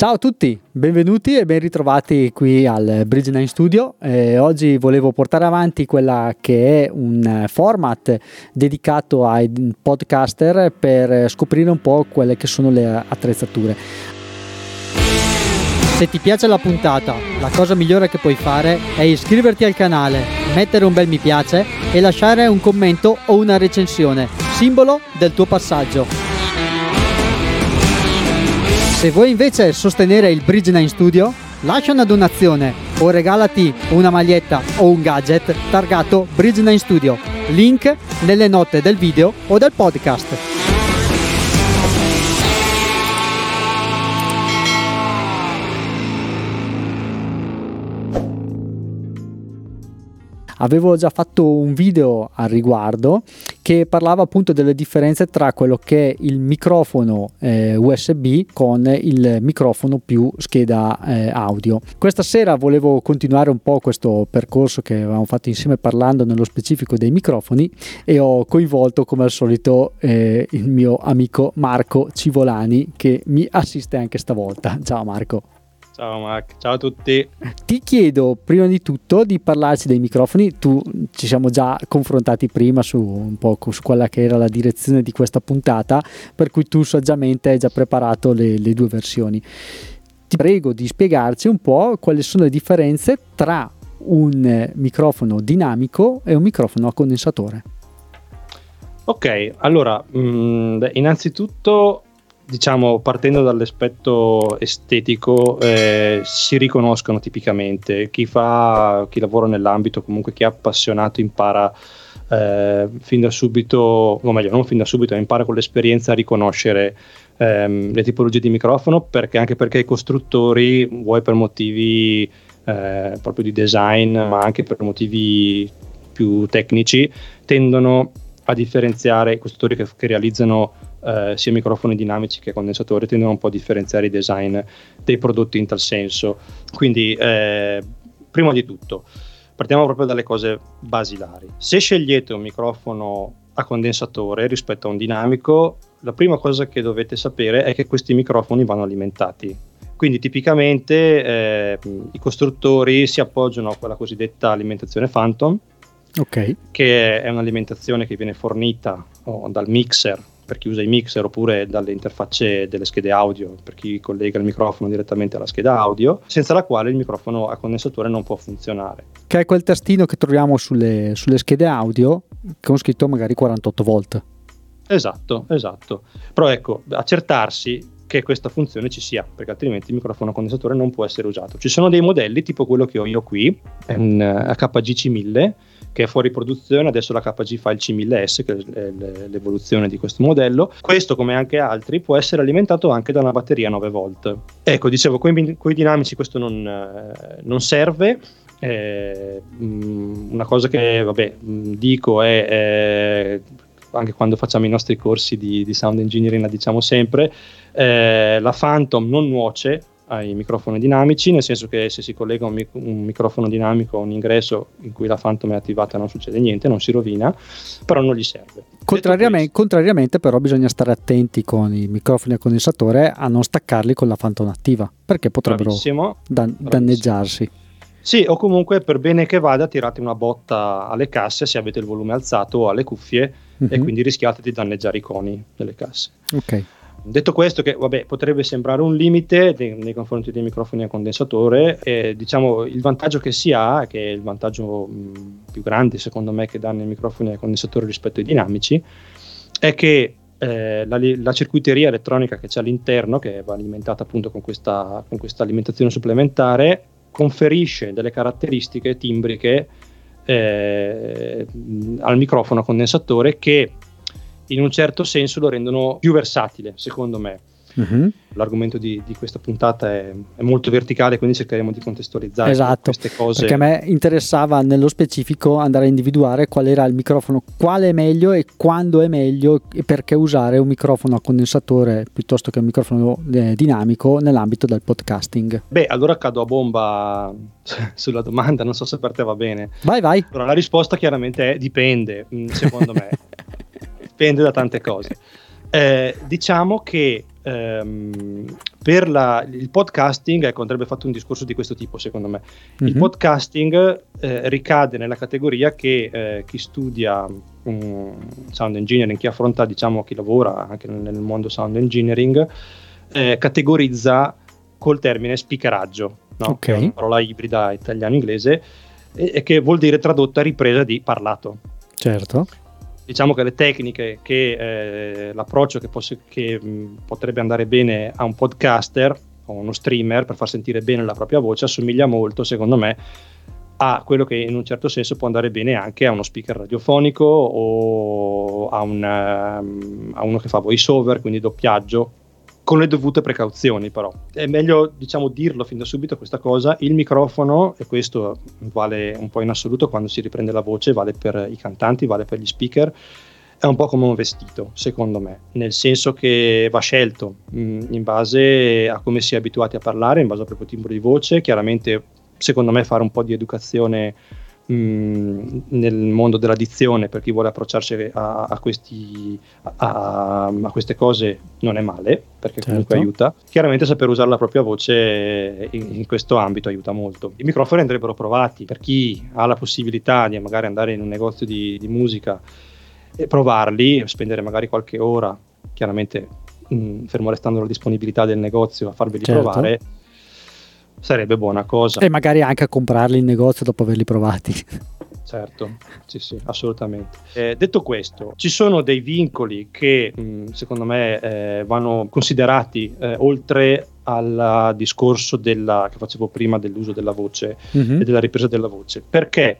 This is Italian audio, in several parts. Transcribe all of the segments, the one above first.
Ciao a tutti, benvenuti e ben ritrovati qui al Bridge 9 Studio. Eh, oggi volevo portare avanti quella che è un format dedicato ai podcaster per scoprire un po' quelle che sono le attrezzature. Se ti piace la puntata, la cosa migliore che puoi fare è iscriverti al canale, mettere un bel mi piace e lasciare un commento o una recensione, simbolo del tuo passaggio. Se vuoi invece sostenere il Bridge 9 Studio, lascia una donazione o regalati una maglietta o un gadget targato Bridge 9 Studio. Link nelle note del video o del podcast. Avevo già fatto un video al riguardo che parlava appunto delle differenze tra quello che è il microfono eh, USB con il microfono più scheda eh, audio. Questa sera volevo continuare un po' questo percorso che avevamo fatto insieme parlando nello specifico dei microfoni e ho coinvolto come al solito eh, il mio amico Marco Civolani che mi assiste anche stavolta. Ciao Marco. Ciao Mac, ciao a tutti. Ti chiedo prima di tutto di parlarci dei microfoni, tu ci siamo già confrontati prima su un po' su quella che era la direzione di questa puntata, per cui tu saggiamente hai già preparato le, le due versioni. Ti prego di spiegarci un po' quali sono le differenze tra un microfono dinamico e un microfono a condensatore. Ok, allora, mh, mm, innanzitutto diciamo, partendo dall'aspetto estetico, eh, si riconoscono tipicamente. Chi, fa, chi lavora nell'ambito, comunque chi è appassionato, impara eh, fin da subito, o meglio, non fin da subito, impara con l'esperienza a riconoscere ehm, le tipologie di microfono, perché anche perché i costruttori, vuoi per motivi eh, proprio di design, ma anche per motivi più tecnici, tendono a differenziare i costruttori che, che realizzano eh, sia microfoni dinamici che condensatori tendono un po' a differenziare i design dei prodotti in tal senso. Quindi, eh, prima di tutto, partiamo proprio dalle cose basilari. Se scegliete un microfono a condensatore rispetto a un dinamico, la prima cosa che dovete sapere è che questi microfoni vanno alimentati. Quindi tipicamente eh, i costruttori si appoggiano a quella cosiddetta alimentazione Phantom, okay. che è un'alimentazione che viene fornita oh, dal mixer per chi usa i mixer oppure dalle interfacce delle schede audio per chi collega il microfono direttamente alla scheda audio, senza la quale il microfono a condensatore non può funzionare. Che è quel tastino che troviamo sulle, sulle schede audio con scritto magari 48 volt. Esatto, esatto. Però ecco, accertarsi che questa funzione ci sia, perché altrimenti il microfono condensatore non può essere usato. Ci sono dei modelli tipo quello che ho io qui, è un HGC 1000 che è fuori produzione, adesso la KG fa il C1000S, che è l'evoluzione di questo modello. Questo, come anche altri, può essere alimentato anche da una batteria 9 volt. Ecco, dicevo, con i dinamici questo non, eh, non serve. Eh, una cosa che vabbè, dico è eh, anche quando facciamo i nostri corsi di, di sound engineering la diciamo sempre eh, la Phantom non nuoce ai microfoni dinamici, nel senso che se si collega un, mic- un, microfono dinamico a un ingresso in cui la Phantom è attivata non succede niente, non si rovina, però non gli serve. Contrariamente, contrariamente però bisogna stare attenti con i microfoni a condensatore a non staccarli con la Phantom attiva, perché potrebbero dan- danneggiarsi. Sì, o comunque per bene che vada tirate una botta alle casse se avete il volume alzato o alle cuffie mm-hmm. e mhm. quindi rischiate di danneggiare i coni delle casse. Ok. Detto questo, che vabbè, potrebbe sembrare un limite nei, nei confronti dei microfoni a condensatore, eh, diciamo il vantaggio che si ha, che è il vantaggio mh, più grande secondo me che danno i microfoni a condensatore rispetto ai dinamici, è che eh, la, la, circuiteria elettronica che c'è all'interno, che va alimentata appunto con questa, con questa alimentazione supplementare, conferisce delle caratteristiche timbriche eh, al microfono a condensatore che in un certo senso lo rendono più versatile, secondo me. Uh-huh. L'argomento di, di, questa puntata è, è, molto verticale, quindi cercheremo di contestualizzare esatto, queste cose. Perché a me interessava nello specifico andare a individuare qual era il microfono, quale è meglio e quando è meglio e perché usare un microfono a condensatore piuttosto che un microfono eh, dinamico nell'ambito del podcasting. Beh, allora cado a bomba sulla domanda, non so se per te va bene. Vai, vai. Però la risposta chiaramente è dipende, mm, secondo me. dipende da tante cose. Eh, diciamo che ehm, per la, il podcasting, ecco, andrebbe fatto un discorso di questo tipo, secondo me. Mm-hmm. Il mhm. podcasting eh, ricade nella categoria che eh, chi studia um, sound engineering, chi affronta, diciamo, chi lavora anche nel mondo sound engineering, eh, categorizza col termine speakeraggio, no? okay. che è una parola ibrida italiano-inglese, e, e che vuol dire tradotta ripresa di parlato. Certo diciamo che le tecniche, che eh, l'approccio che, poss- che mh, potrebbe andare bene a un podcaster o uno streamer per far sentire bene la propria voce assomiglia molto, secondo me, a quello che in un certo senso può andare bene anche a uno speaker radiofonico o a, un, um, a uno che fa voice over, quindi doppiaggio con le dovute precauzioni però. È meglio diciamo dirlo fin da subito questa cosa, il microfono, e questo vale un po' in assoluto quando si riprende la voce, vale per i cantanti, vale per gli speaker, è un po' come un vestito, secondo me, nel senso che va scelto mh, mm, in base a come si è abituati a parlare, in base al proprio timbro di voce, chiaramente secondo me fare un po' di educazione nel mondo della dizione per chi vuole approcciarsi a, a, questi, a, a, queste cose non è male perché certo. comunque aiuta chiaramente saper usare la propria voce in, in, questo ambito aiuta molto i microfoni andrebbero provati per chi ha la possibilità di magari andare in un negozio di, di musica e provarli spendere magari qualche ora chiaramente mh, fermo restando la disponibilità del negozio a farveli certo. provare sarebbe buona cosa. E magari anche a comprarli in negozio dopo averli provati. Certo, sì, sì, assolutamente. Eh, detto questo, ci sono dei vincoli che mh, secondo me eh, vanno considerati eh, oltre al discorso della, che facevo prima dell'uso della voce mm-hmm. e della ripresa della voce, perché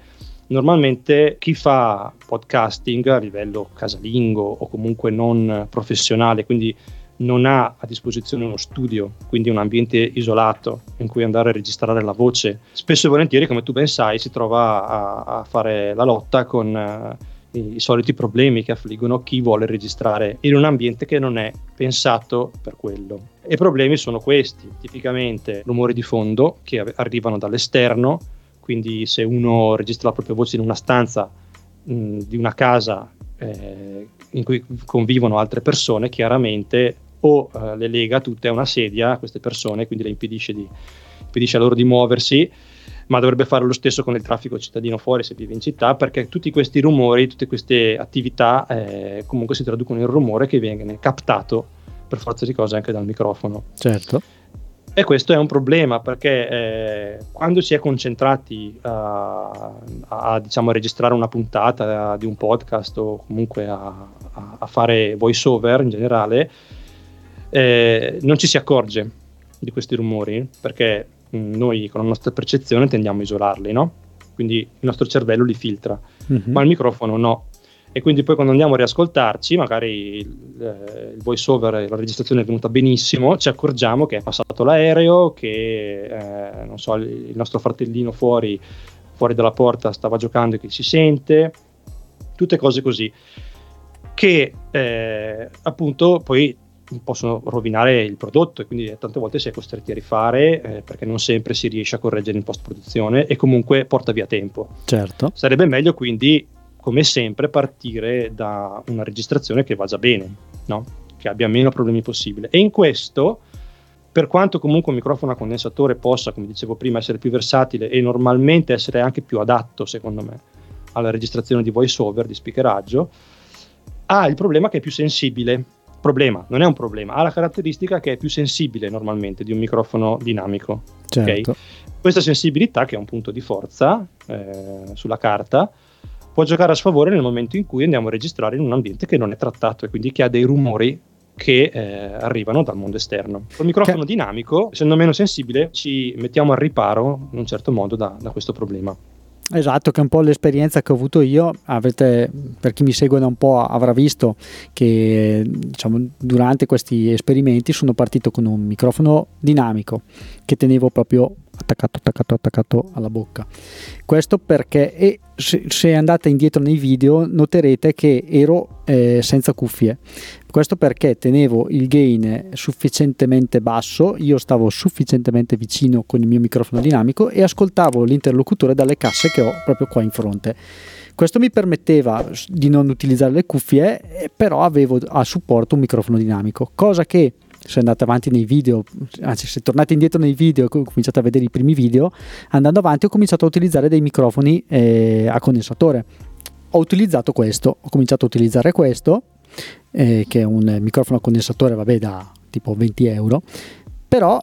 normalmente chi fa podcasting a livello casalingo o comunque non professionale, quindi non ha a disposizione uno studio, quindi un ambiente isolato in cui andare a registrare la voce. Spesso e volentieri, come tu ben sai, si trova a, a fare la lotta con uh, i, i, soliti problemi che affliggono chi vuole registrare in un ambiente che non è pensato per quello. E i problemi sono questi, tipicamente rumori di fondo che arrivano dall'esterno, quindi se uno registra la propria voce in una stanza mh, di una casa eh, in cui convivono altre persone, chiaramente o uh, le lega tutte a una sedia a queste persone, quindi le impedisce, di, impedisce a loro di muoversi, ma dovrebbe fare lo stesso con il traffico cittadino fuori se vive in città, perché tutti questi rumori, tutte queste attività eh, comunque si traducono in rumore che viene captato per forza di cose anche dal microfono. Certo. E questo è un problema perché eh, quando si è concentrati a, a, diciamo, a, registrare una puntata di un podcast o comunque a, a fare voice over in generale, eh, non ci si accorge di questi rumori perché mh, mm, noi con la nostra percezione tendiamo a isolarli, no? Quindi il nostro cervello li filtra, mm-hmm. ma il microfono no. E quindi poi quando andiamo a riascoltarci, magari il, eh, il voice over, la registrazione è venuta benissimo, ci accorgiamo che è passato l'aereo, che eh, non so, il nostro fratellino fuori, fuori dalla porta stava giocando e che si sente, tutte cose così che eh, appunto poi possono rovinare il prodotto e quindi tante volte si è costretti a rifare eh, perché non sempre si riesce a correggere in post produzione e comunque porta via tempo. Certo. Sarebbe meglio quindi, come sempre, partire da una registrazione che vada bene, no? che abbia meno problemi possibile. E in questo, per quanto comunque un microfono a condensatore possa, come dicevo prima, essere più versatile e normalmente essere anche più adatto, secondo me, alla registrazione di voice over, di speakeraggio, ha il problema che è più sensibile problema, non è un problema, ha la caratteristica che è più sensibile normalmente di un microfono dinamico. Certo. Okay? Questa sensibilità, che è un punto di forza eh, sulla carta, può giocare a sfavore nel momento in cui andiamo a registrare in un ambiente che non è trattato e quindi che ha dei rumori che eh, arrivano dal mondo esterno. Col microfono che... dinamico, essendo meno sensibile, ci mettiamo al riparo in un certo modo da, da questo problema. Esatto, che è un po' l'esperienza che ho avuto io. Avete, per chi mi segue da un po' avrà visto che diciamo, durante questi esperimenti sono partito con un microfono dinamico che tenevo proprio attaccato, attaccato, attaccato alla bocca. Questo perché, se, se andate indietro nei video, noterete che ero eh, senza cuffie. Questo perché tenevo il gain sufficientemente basso, io stavo sufficientemente vicino con il mio microfono dinamico e ascoltavo l'interlocutore dalle casse che ho proprio qua in fronte. Questo mi permetteva di non utilizzare le cuffie, però avevo a supporto un microfono dinamico, cosa che se andate avanti nei video, anzi se tornate indietro nei video e cominciate a vedere i primi video, andando avanti ho cominciato a utilizzare dei microfoni eh, a condensatore. Ho utilizzato questo, ho cominciato a utilizzare questo, eh, che è un microfono a condensatore, vabbè, da tipo 20 euro, però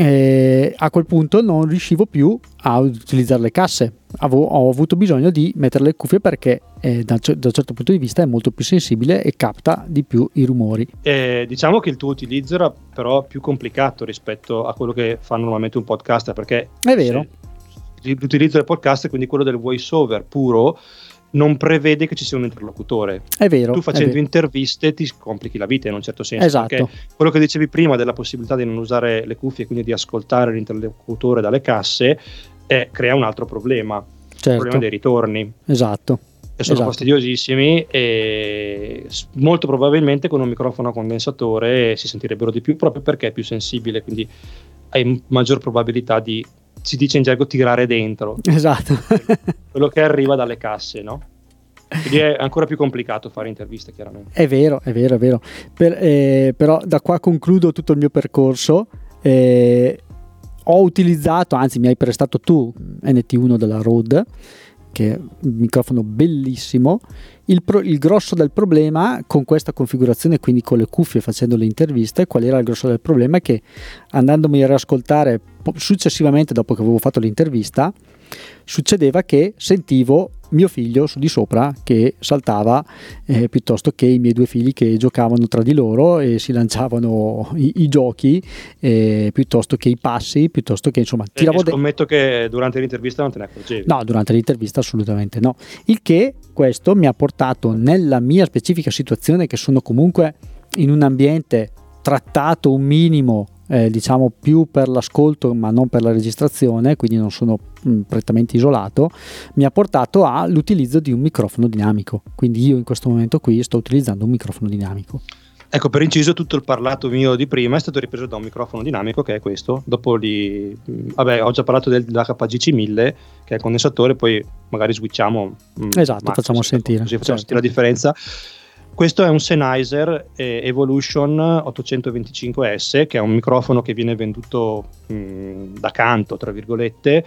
eh, a quel punto non riuscivo più a utilizzare le casse. Avevo, ho avuto bisogno di mettere le cuffie perché eh, da, da, un certo punto di vista è molto più sensibile e capta di più i rumori. Eh, diciamo che il tuo utilizzo era però più complicato rispetto a quello che fa normalmente un podcaster perché è vero. L'utilizzo del podcast, quindi quello del voice over puro, non prevede che ci sia un interlocutore. È vero. Tu facendo interviste ti complichi la vita in un certo senso. Esatto. quello che dicevi prima della possibilità di non usare le cuffie e quindi di ascoltare l'interlocutore dalle casse eh, crea un altro problema. Certo. Il problema dei ritorni. Esatto. E sono esatto. fastidiosissimi e molto probabilmente con un microfono a condensatore si sentirebbero di più proprio perché è più sensibile, quindi hai maggior probabilità di si dice in gergo tirare dentro. Esatto. quello che arriva dalle casse, no? Quindi è ancora più complicato fare interviste, chiaramente. È vero, è vero, è vero. Per, eh, però da qua concludo tutto il mio percorso. Eh, ho utilizzato, anzi mi hai prestato tu NT1 della Rode, che è un microfono bellissimo. Il, pro, il, grosso del problema con questa configurazione, quindi con le cuffie facendo le interviste, qual era il grosso del problema? Che andandomi a riascoltare successivamente dopo che avevo fatto l'intervista, succedeva che sentivo mio figlio su di sopra che saltava eh, piuttosto che i miei due figli che giocavano tra di loro e si lanciavano i, i giochi eh, piuttosto che i passi piuttosto che insomma tiravo de- scommetto che durante l'intervista non te ne accorgevi. No durante l'intervista assolutamente no. Il che questo mi ha portato nella mia specifica situazione che sono comunque in un ambiente trattato un minimo eh, diciamo più per l'ascolto ma non per la registrazione, quindi non sono mh, mm, prettamente isolato, mi ha portato all'utilizzo di un microfono dinamico. Quindi io in questo momento qui sto utilizzando un microfono dinamico. Ecco, per inciso, tutto il parlato mio di prima è stato ripreso da un microfono dinamico che è questo. Dopo li. Mm, vabbè, ho già parlato del, dell'HPGC 1000 che è il condensatore, poi magari switchiamo. Mm, esatto, Max, facciamo sentire. Così facciamo certo. sentire la differenza. Questo è un Sennheiser Evolution 825S, che è un microfono che viene venduto mh, da canto, tra virgolette,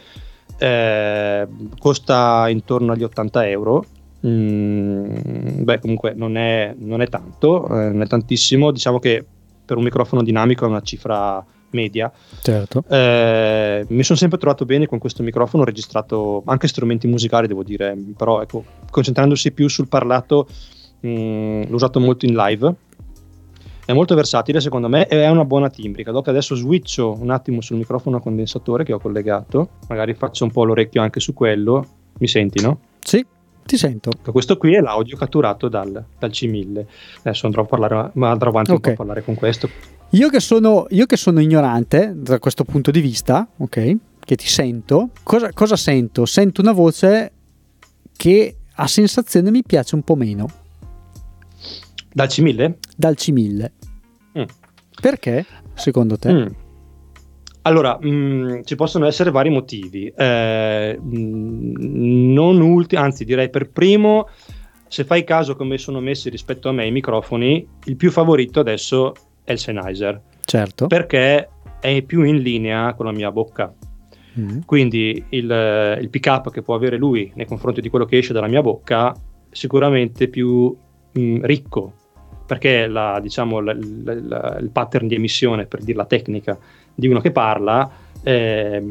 eh, costa intorno agli 80 euro. Mm, beh, comunque non è, non è tanto, eh, non è tantissimo. Diciamo che per un microfono dinamico è una cifra media. Certo. Eh, mi sono sempre trovato bene con questo microfono, ho registrato anche strumenti musicali, devo dire, però ecco, concentrandosi più sul parlato Mm, l'ho usato molto in live. È molto versatile secondo me e è una buona timbrica. Dopo adesso switcho un attimo sul microfono a condensatore che ho collegato, magari faccio un po' l'orecchio anche su quello. Mi senti, no? Sì, ti sento. Questo qui è l'audio catturato dal, dal C1000. Adesso andrò, a parlare, ma andrò avanti okay. a parlare con questo. Io che, sono, io che sono ignorante da questo punto di vista, ok? Che ti sento, cosa, cosa sento? Sento una voce che a sensazione mi piace un po' meno. Dal C1000? Dal C1000. Mm. Perché, secondo te? Mm. Allora, mh, mm, ci possono essere vari motivi. Eh, mh, mm, non ultimi, anzi, direi per primo, se fai caso come sono messi rispetto a me i microfoni, il più favorito adesso è il Sennheiser. Certo. Perché è più in linea con la mia bocca. Mm. Quindi il, il pick up che può avere lui nei confronti di quello che esce dalla mia bocca sicuramente più mh, mm, ricco perché la, diciamo, la, la, il pattern di emissione, per dire la tecnica di uno che parla, eh,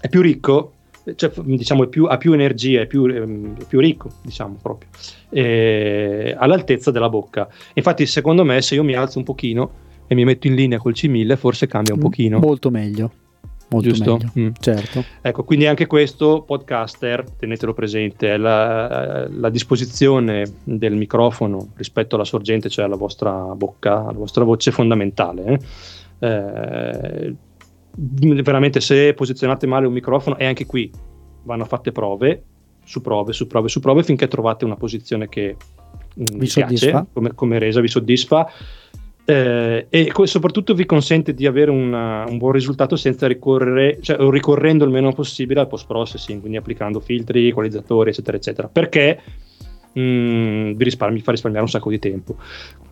è più ricco, cioè, diciamo, più, ha più energia, è più, eh, è più ricco, diciamo proprio, eh, all'altezza della bocca. Infatti, secondo me, se io mi alzo un pochino e mi metto in linea col C1000, forse cambia un pochino. Molto meglio molto Giusto? meglio. Mm. Certo. Ecco, quindi anche questo podcaster, tenetelo presente, la, la, disposizione del microfono rispetto alla sorgente, cioè alla vostra bocca, alla vostra voce è fondamentale. Eh? Eh, veramente se posizionate male un microfono, e anche qui vanno fatte prove, su prove, su prove, su prove, finché trovate una posizione che mm, vi piace, come, come resa vi soddisfa eh, e soprattutto vi consente di avere una, un buon risultato senza ricorrere, cioè ricorrendo il meno possibile al post processing, quindi applicando filtri, equalizzatori, eccetera, eccetera, perché mh, mm, vi, risparmi, fa risparmiare un sacco di tempo.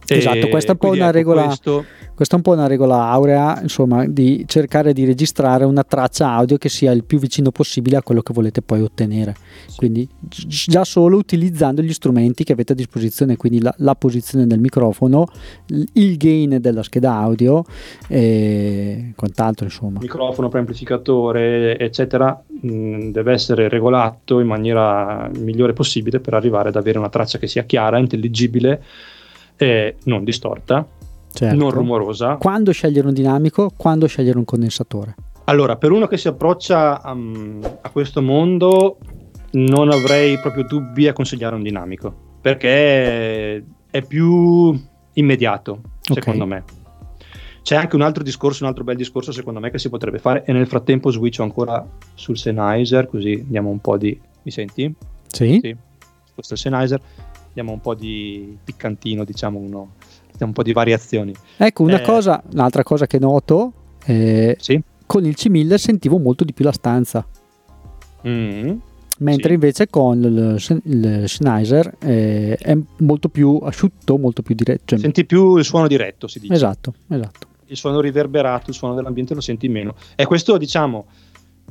Esatto, questa è un po' una ecco, regola. Questo... Questa è un po' una regola aurea, insomma, di cercare di registrare una traccia audio che sia il più vicino possibile a quello che volete poi ottenere. Quindi già solo utilizzando gli strumenti che avete a disposizione, quindi la, la posizione del microfono, il gain della scheda audio e quant'altro, insomma. Microfono, preamplificatore, eccetera, mh, deve essere regolato in maniera migliore possibile per arrivare ad avere una traccia che sia chiara, intelligibile e non distorta certo. non rumorosa. Quando scegliere un dinamico, quando scegliere un condensatore? Allora, per uno che si approccia um, a questo mondo, non avrei proprio dubbi a consigliare un dinamico, perché è più immediato, secondo okay. me. C'è anche un altro discorso, un altro bel discorso secondo me che si potrebbe fare e nel frattempo switcho ancora sul Sennheiser, così diamo un po' di... Mi senti? Sì. sì. Questo è il Sennheiser, diamo un po' di piccantino, diciamo uno un po' di variazioni. Ecco, una eh, cosa, un'altra cosa che noto, eh, sì? con il C1000 sentivo molto di più la stanza. Mm, mentre sì. invece con il, il Sennheiser eh, è molto più asciutto, molto più diretto. Cioè... Senti più il suono diretto, si dice. Esatto, esatto. Il suono riverberato, il suono dell'ambiente lo senti meno. E questo, diciamo,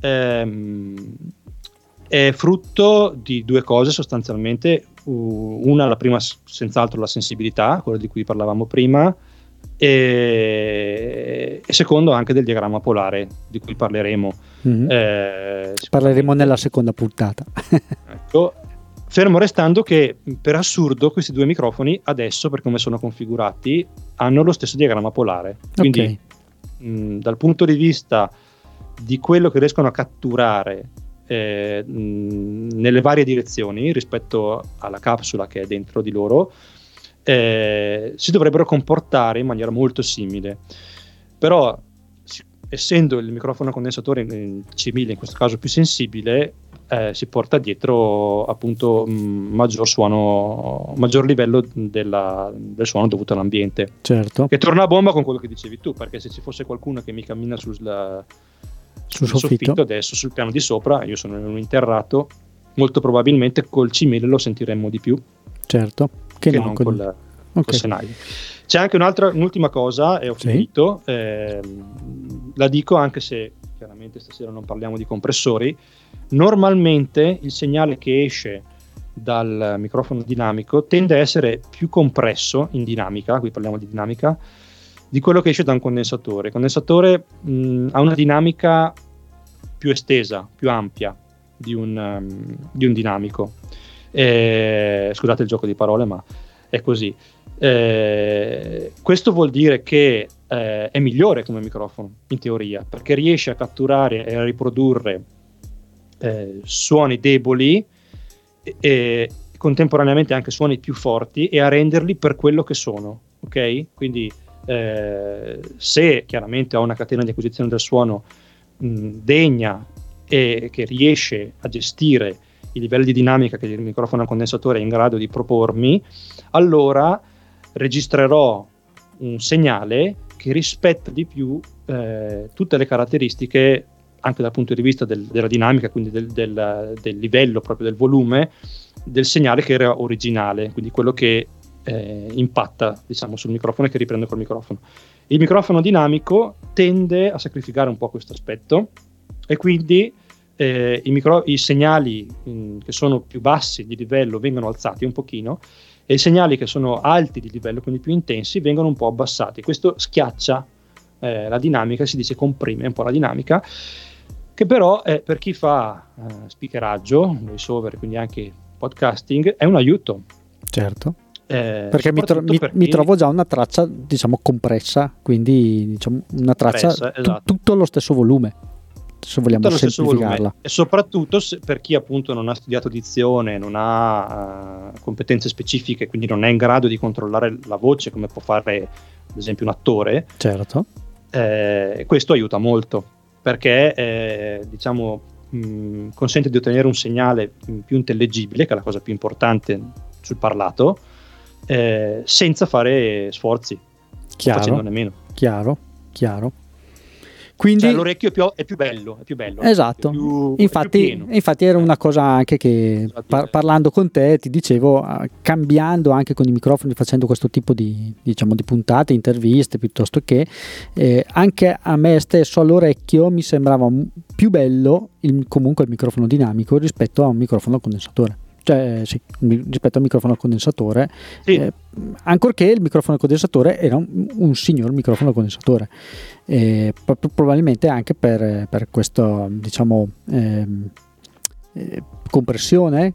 ehm, è frutto di due cose sostanzialmente una, la prima senz'altro la sensibilità, quella di cui parlavamo prima, e, e secondo anche del diagramma polare di cui parleremo. Mm-hmm. Eh, parleremo nella seconda puntata. ecco, fermo restando che per assurdo questi due microfoni adesso, per come sono configurati, hanno lo stesso diagramma polare. Quindi okay. mh, dal punto di vista di quello che riescono a catturare eh, nelle varie direzioni rispetto alla capsula che è dentro di loro, eh, si dovrebbero comportare in maniera molto simile. Però, essendo il microfono condensatore in C1000 in questo caso più sensibile, eh, si porta dietro appunto mh, maggior suono, maggior livello della, del suono dovuto all'ambiente. Certo. Che torna a bomba con quello che dicevi tu, perché se ci fosse qualcuno che mi cammina sulla sul soffitto. soffitto. adesso sul piano di sopra, io sono in un interrato, molto probabilmente col C1000 lo sentiremmo di più. Certo, che, che non con... col, okay. col. C'è anche un'altra, un'ultima cosa, e ho sì. finito, eh, la dico anche se chiaramente stasera non parliamo di compressori, normalmente il segnale che esce dal microfono dinamico tende a essere più compresso in dinamica, qui parliamo di dinamica, di quello che esce da un condensatore. Il condensatore mh, ha una dinamica più estesa, più ampia di un, um, di un dinamico. Eh, scusate il gioco di parole, ma è così. Eh, questo vuol dire che eh, è migliore come microfono, in teoria, perché riesce a catturare e a riprodurre eh, suoni deboli e, e contemporaneamente anche suoni più forti e a renderli per quello che sono. Ok? Quindi eh, se chiaramente ho una catena di acquisizione del suono mh, degna e che riesce a gestire i livelli di dinamica che il microfono a condensatore è in grado di propormi, allora registrerò un segnale che rispetta di più eh, tutte le caratteristiche anche dal punto di vista del, della dinamica, quindi del, del, del, livello proprio del volume del segnale che era originale, quindi quello che eh, impatta diciamo, sul microfono e che riprende col microfono. Il microfono dinamico tende a sacrificare un po' questo aspetto e quindi eh, i, micro- i, segnali mh, mm, che sono più bassi di livello vengono alzati un pochino e i segnali che sono alti di livello, quindi più intensi, vengono un po' abbassati. Questo schiaccia eh, la dinamica, si dice comprime un po' la dinamica, che però è, per chi fa eh, speakeraggio, voiceover, quindi anche podcasting, è un aiuto. Certo. Eh, perché, mi, tro- mi, mi, trovo già una traccia diciamo compressa quindi diciamo una traccia compressa, tu- esatto. tutto allo stesso volume se vogliamo semplificarla. E soprattutto se, per chi appunto non ha studiato dizione non ha uh, competenze specifiche quindi non è in grado di controllare la voce come può fare ad esempio un attore certo. eh, questo aiuta molto perché eh, diciamo mh, consente di ottenere un segnale più intellegibile che è la cosa più importante sul parlato eh, senza fare sforzi, chiaro, facendone meno. Chiaro, chiaro. Quindi, cioè, l'orecchio è più, è più, bello, è più bello. Esatto. Più, infatti, infatti, era una cosa anche che par- parlando con te ti dicevo, ah, cambiando anche con i microfoni, facendo questo tipo di, diciamo, di puntate, interviste piuttosto che, eh, anche a me stesso all'orecchio mi sembrava più bello il, comunque il microfono dinamico rispetto a un microfono condensatore cioè sì, rispetto al microfono condensatore, sì. eh, ancorché il microfono condensatore era un, un signor microfono condensatore, eh, probabilmente anche per, per questo, diciamo, ehm, eh, compressione,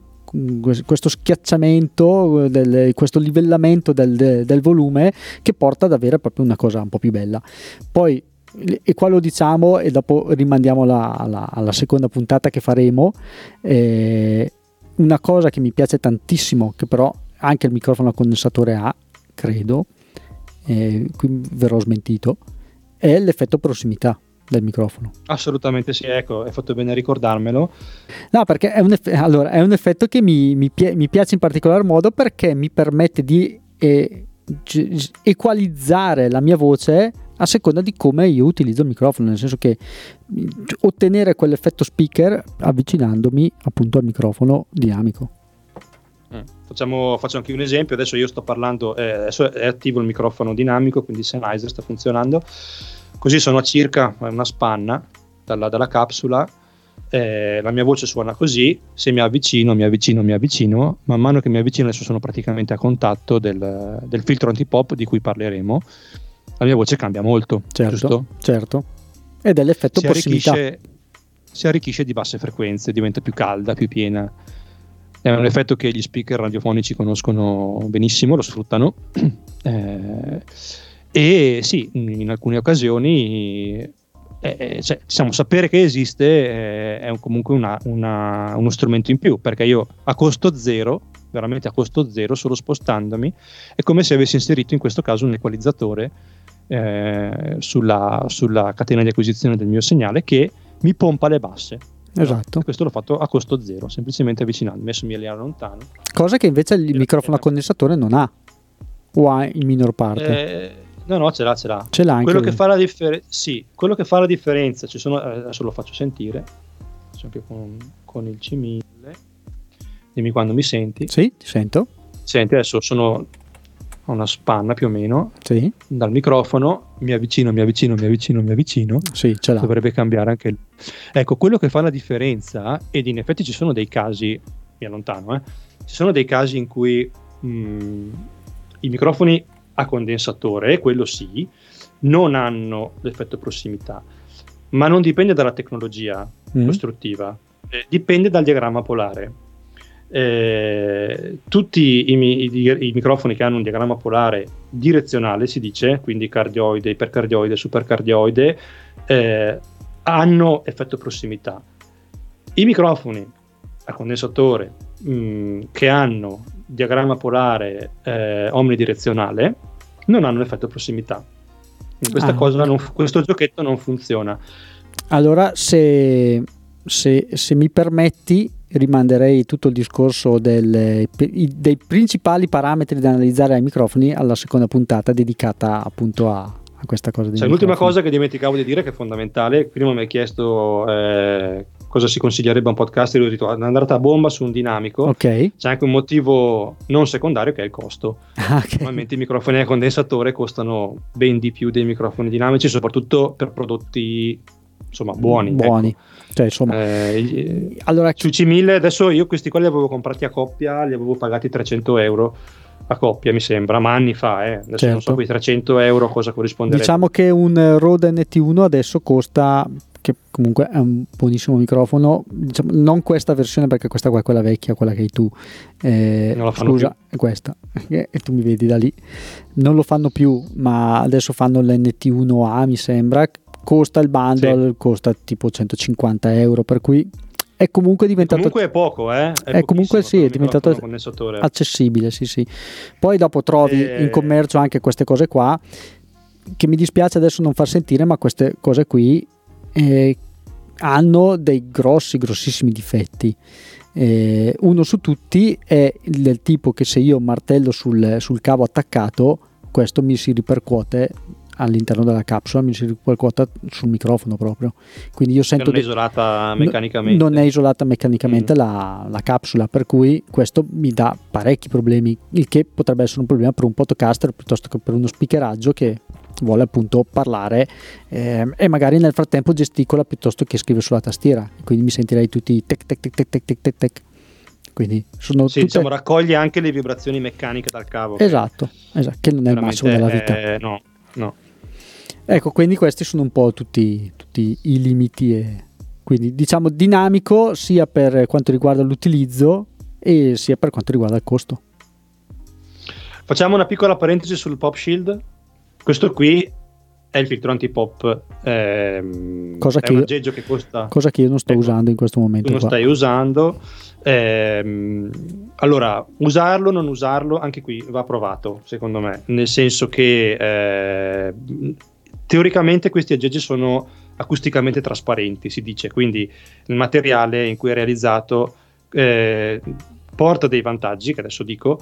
questo schiacciamento, del, questo livellamento del, del, volume che porta ad avere proprio una cosa un po' più bella. Poi e qua lo diciamo e dopo rimandiamo alla, alla, alla seconda puntata che faremo. Eh, una cosa che mi piace tantissimo, che però anche il microfono a condensatore ha, credo, eh, qui verrò smentito, è l'effetto prossimità del microfono. Assolutamente sì, ecco, hai fatto bene a ricordarmelo. No, perché è un, eff- allora, è un effetto che mi, mi, pi- mi, piace in particolar modo perché mi permette di eh, equalizzare la mia voce a seconda di come io utilizzo il microfono, nel senso che ottenere quell'effetto speaker avvicinandomi appunto al microfono dinamico. Mm. Facciamo, faccio anche un esempio, adesso io sto parlando, eh, adesso è attivo il microfono dinamico, quindi Sennheiser sta funzionando, così sono a circa una spanna dalla, dalla capsula, eh, la mia voce suona così, se mi avvicino, mi avvicino, mi avvicino, man mano che mi avvicino adesso sono praticamente a contatto del, del filtro antipop di cui parleremo la mia voce cambia molto. Certo, giusto? certo. Ed è l'effetto si prossimità. si arricchisce di basse frequenze, diventa più calda, più piena. È un effetto che gli speaker radiofonici conoscono benissimo, lo sfruttano. Eh, e sì, in alcune occasioni eh, eh, cioè, diciamo, sapere che esiste eh, è un, comunque una, una, uno strumento in più perché io a costo zero veramente a costo zero solo spostandomi è come se avessi inserito in questo caso un equalizzatore eh, sulla, sulla, catena di acquisizione del mio segnale che mi pompa le basse. Esatto. Questo l'ho fatto a costo zero, semplicemente avvicinando, messomi lì lontano. Cosa che invece il microfono a condensatore non ha, o ha in minor parte. Eh, no, no, ce l'ha, ce l'ha. Ce l'ha anche quello, che fa la differ- sì, quello che fa la differenza, ci sono, eh, adesso lo faccio sentire, anche con, con il C1000. Dimmi quando mi senti. Sì, ti sento. Senti, adesso sono una spanna più o meno sì. dal microfono, mi avvicino, mi avvicino, mi avvicino, mi avvicino. Sì, ce l'ha. Dovrebbe cambiare anche. Ecco, quello che fa la differenza, ed in effetti ci sono dei casi, mi allontano, eh, ci sono dei casi in cui mh, mm, i microfoni a condensatore, quello sì, non hanno l'effetto prossimità, ma non dipende dalla tecnologia mm. costruttiva, eh, dipende dal diagramma polare eh, tutti i, i, i, microfoni che hanno un diagramma polare direzionale, si dice, quindi cardioide, ipercardioide, supercardioide, eh, hanno effetto prossimità. I microfoni a condensatore mh, mm, che hanno diagramma polare eh, omnidirezionale non hanno effetto prossimità. Questa ah, cosa non, questo giochetto non funziona. Allora, se, se, se mi permetti, rimanderei tutto il discorso del, dei principali parametri da analizzare ai microfoni alla seconda puntata dedicata appunto a, a questa cosa. Cioè, l'ultima cosa che dimenticavo di dire che è fondamentale, prima mi hai chiesto eh, cosa si consiglierebbe a un podcast e ho detto andare a bomba su un dinamico. Okay. C'è anche un motivo non secondario che è il costo. Ah, okay. Normalmente i microfoni a condensatore costano ben di più dei microfoni dinamici, soprattutto per prodotti insomma buoni. buoni. Ecco. Cioè, insomma, eh, allora, su C1000 adesso io questi qua li avevo comprati a coppia, li avevo pagati 300 euro a coppia mi sembra, ma anni fa, eh. adesso certo. non so quei 300 euro cosa corrisponderebbe. Diciamo che un Rode NT1 adesso costa, che comunque è un buonissimo microfono, diciamo, non questa versione perché questa qua è quella vecchia, quella che hai tu, eh, scusa, più. è questa, e tu mi vedi da lì, non lo fanno più, ma adesso fanno l'NT1A mi sembra, costa il bundle, sì. costa tipo 150 euro, per cui è comunque diventato... Comunque è poco, eh? È, è comunque sì, è diventato accessibile, sì sì. Poi dopo trovi e... in commercio anche queste cose qua, che mi dispiace adesso non far sentire, ma queste cose qui eh, hanno dei grossi, grossissimi difetti. Eh, uno su tutti è del tipo che se io martello sul, sul cavo attaccato, questo mi si ripercuote all'interno della capsula, mi si ripercuota sul microfono proprio. Quindi io sento... non è isolata meccanicamente. Non è isolata meccanicamente mm. la, la, capsula, per cui questo mi dà parecchi problemi, il che potrebbe essere un problema per un podcaster piuttosto che per uno speakeraggio che vuole appunto parlare eh, e magari nel frattempo gesticola piuttosto che scrive sulla tastiera quindi mi sentirei tutti tec tec tec tec tec tec tec, tec. quindi sono sì, tutte... diciamo, raccoglie anche le vibrazioni meccaniche dal cavo esatto, che, esatto, che non è il massimo della vita eh, no, no ecco quindi questi sono un po' tutti, tutti i limiti e quindi diciamo dinamico sia per quanto riguarda l'utilizzo e sia per quanto riguarda il costo Facciamo una piccola parentesi sul Pop Shield questo qui è il filtro anti-pop, ehm, cosa, che io, che costa, cosa che io non sto ecco, usando in questo momento. Tu non qua. stai usando. Ehm, allora, usarlo o non usarlo, anche qui va provato, secondo me, nel senso che eh, teoricamente questi aggeggi sono acusticamente trasparenti, si dice, quindi il materiale in cui è realizzato eh, porta dei vantaggi, che adesso dico,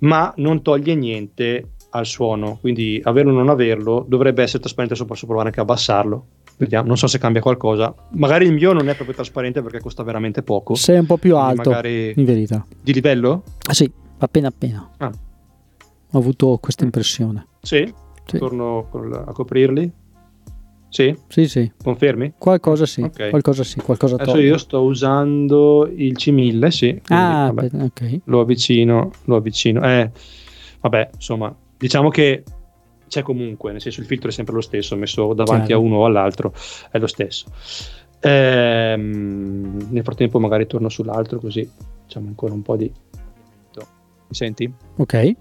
ma non toglie niente al suono, quindi averlo o non averlo dovrebbe essere trasparente, adesso posso provare anche a abbassarlo. Vediamo, non so se cambia qualcosa. Magari il mio non è proprio trasparente perché costa veramente poco. Sei un po' più alto, in verità. Di livello? Ah, sì, appena appena. Ah. Ho avuto questa impressione. Sì? Sì. Torno a coprirli? Sì? Sì, sì. Confermi? Qualcosa sì, okay. qualcosa sì, qualcosa Adesso io sto usando il C1000, sì. Ah, vabbè, ok. Lo avvicino, lo avvicino. Eh, vabbè, insomma, diciamo che c'è comunque, nel senso il filtro è sempre lo stesso, messo davanti certo. a uno o all'altro è lo stesso. Ehm, nel frattempo magari torno sull'altro così facciamo ancora un po' di... Mi senti? Ok.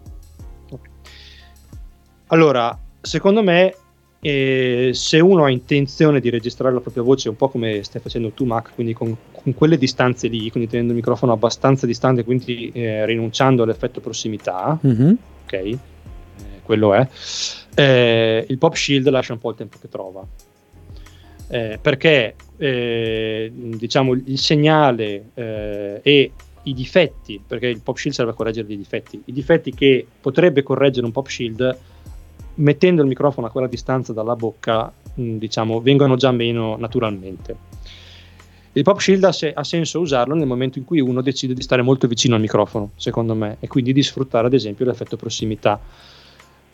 Allora, secondo me eh, se uno ha intenzione di registrare la propria voce un po' come stai facendo tu Mac, quindi con, con quelle distanze lì, quindi tenendo il microfono abbastanza distante, quindi eh, rinunciando all'effetto prossimità, mm-hmm. ok? quello è, eh, il Pop Shield lascia un po' il tempo che trova. Eh, perché eh, diciamo il segnale eh, e i difetti, perché il Pop Shield serve a correggere dei difetti, i difetti che potrebbe correggere un Pop Shield mettendo il microfono a quella distanza dalla bocca, mh, diciamo, vengono già meno naturalmente. Il pop shield ha, se- ha, senso usarlo nel momento in cui uno decide di stare molto vicino al microfono, secondo me, e quindi di sfruttare ad esempio l'effetto prossimità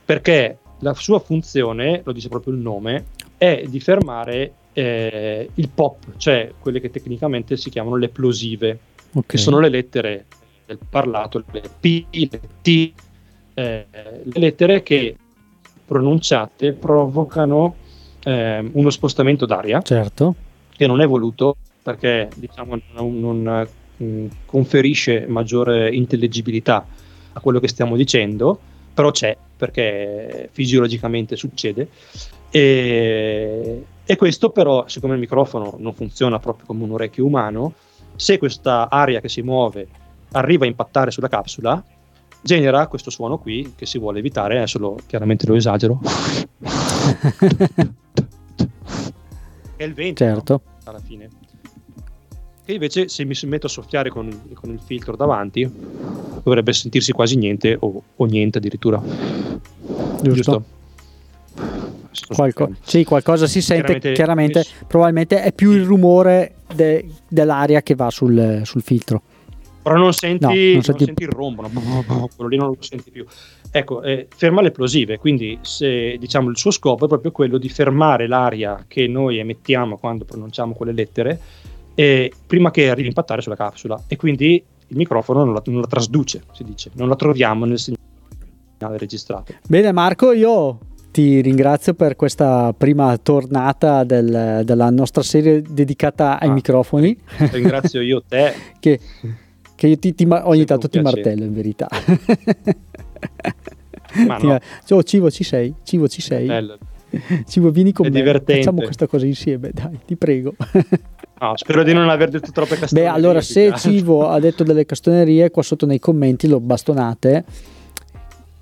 perché la sua funzione, lo dice proprio il nome, è di fermare eh, il pop, cioè quelle che tecnicamente si chiamano le plosive, okay. che sono le lettere del parlato, le P, le T, eh, le lettere che pronunciate provocano eh, uno spostamento d'aria certo. che non è voluto perché diciamo, non, non mh, mm, conferisce maggiore intelligibilità a quello che stiamo dicendo però c'è perché fisiologicamente succede. E, e, questo però, siccome il microfono non funziona proprio come un orecchio umano, se questa aria che si muove arriva a impattare sulla capsula, genera questo suono qui che si vuole evitare, adesso lo, chiaramente lo esagero. è il vento certo. no? alla fine che invece se mi metto a soffiare con, con il filtro davanti dovrebbe sentirsi quasi niente o, o niente addirittura. Giusto? Giusto? Qualco- sì, qualcosa si sente chiaramente, chiaramente probabilmente è più il rumore de- dell'aria che va sul, sul filtro però non senti, no, non senti... Non senti il rombo, no? quello lì non lo senti più. Ecco, eh, ferma le plosive, quindi se, diciamo, il suo scopo è proprio quello di fermare l'aria che noi emettiamo quando pronunciamo quelle lettere eh, prima che arrivi a impattare sulla capsula e quindi il microfono non la, non la trasduce, si dice, non la troviamo nel segnale registrato. Bene Marco, io ti ringrazio per questa prima tornata del, della nostra serie dedicata ai ah, microfoni. Ringrazio io te. che, che io ti, ti, ogni tanto ti martello in verità. Ma no. Oh, Civo ci sei? Civo ci sei? Bello. Vieni con È me. Divertente. Facciamo questa cosa insieme, dai, ti prego. No, spero di non aver detto troppe castonerie. Beh, allora, se Civo ha detto delle castonerie, qua sotto nei commenti lo bastonate,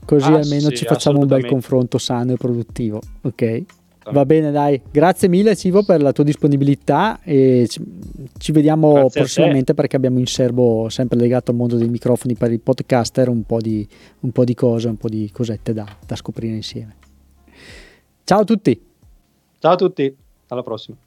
così ah, almeno sì, ci facciamo un bel confronto sano e produttivo. Ok? Va bene, dai. Grazie mille, Civo, per la tua disponibilità e ci, ci vediamo Grazie prossimamente perché abbiamo in serbo sempre legato al mondo dei microfoni per i podcaster un po' di, un po di cose, un po' di cosette da, da scoprire insieme. Ciao a tutti. Ciao a tutti, alla prossima.